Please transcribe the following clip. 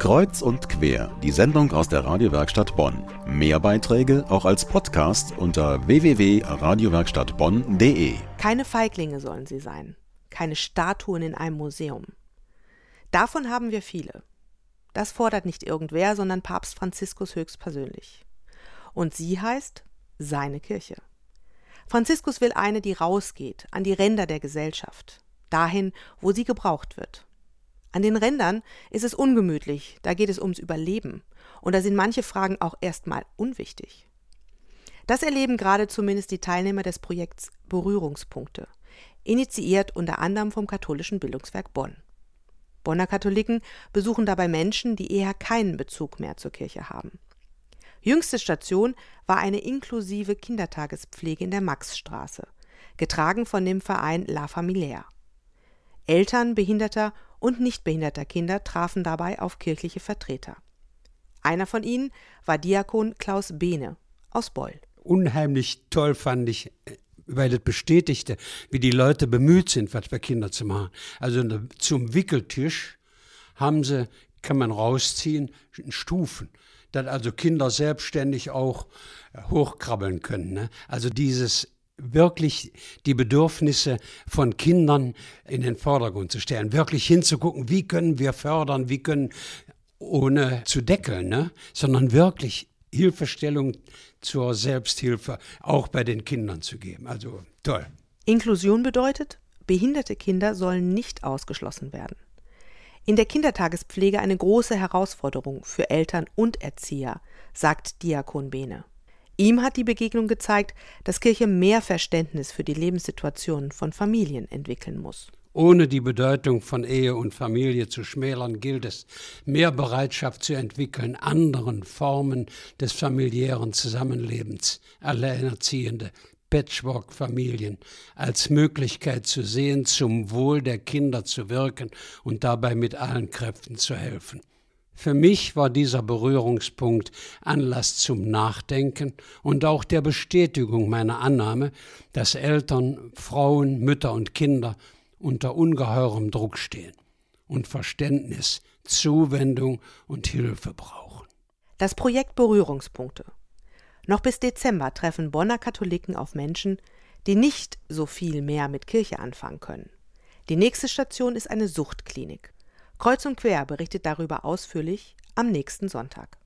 Kreuz und quer, die Sendung aus der Radiowerkstatt Bonn. Mehr Beiträge auch als Podcast unter www.radiowerkstattbonn.de. Keine Feiglinge sollen sie sein, keine Statuen in einem Museum. Davon haben wir viele. Das fordert nicht irgendwer, sondern Papst Franziskus höchstpersönlich. Und sie heißt seine Kirche. Franziskus will eine, die rausgeht, an die Ränder der Gesellschaft, dahin, wo sie gebraucht wird. An den Rändern ist es ungemütlich, da geht es ums Überleben. Und da sind manche Fragen auch erstmal unwichtig. Das erleben gerade zumindest die Teilnehmer des Projekts Berührungspunkte, initiiert unter anderem vom katholischen Bildungswerk Bonn. Bonner Katholiken besuchen dabei Menschen, die eher keinen Bezug mehr zur Kirche haben. Jüngste Station war eine inklusive Kindertagespflege in der Maxstraße, getragen von dem Verein La Familière. Eltern behinderter und nicht behinderter Kinder trafen dabei auf kirchliche Vertreter. Einer von ihnen war Diakon Klaus Behne aus Beul. Unheimlich toll fand ich, weil es bestätigte, wie die Leute bemüht sind, was für Kinder zu machen. Also zum Wickeltisch haben sie, kann man rausziehen, Stufen dass also Kinder selbstständig auch hochkrabbeln können. Ne? Also dieses wirklich die Bedürfnisse von Kindern in den Vordergrund zu stellen, wirklich hinzugucken, wie können wir fördern, wie können, ohne zu deckeln, ne? sondern wirklich Hilfestellung zur Selbsthilfe auch bei den Kindern zu geben. Also toll. Inklusion bedeutet, behinderte Kinder sollen nicht ausgeschlossen werden. In der Kindertagespflege eine große Herausforderung für Eltern und Erzieher, sagt Diakon Behne. Ihm hat die Begegnung gezeigt, dass Kirche mehr Verständnis für die Lebenssituationen von Familien entwickeln muss. Ohne die Bedeutung von Ehe und Familie zu schmälern, gilt es, mehr Bereitschaft zu entwickeln, anderen Formen des familiären Zusammenlebens, Alleinerziehende, Patchwork-Familien als Möglichkeit zu sehen, zum Wohl der Kinder zu wirken und dabei mit allen Kräften zu helfen. Für mich war dieser Berührungspunkt Anlass zum Nachdenken und auch der Bestätigung meiner Annahme, dass Eltern, Frauen, Mütter und Kinder unter ungeheurem Druck stehen und Verständnis, Zuwendung und Hilfe brauchen. Das Projekt Berührungspunkte. Noch bis Dezember treffen Bonner Katholiken auf Menschen, die nicht so viel mehr mit Kirche anfangen können. Die nächste Station ist eine Suchtklinik. Kreuz und quer berichtet darüber ausführlich am nächsten Sonntag.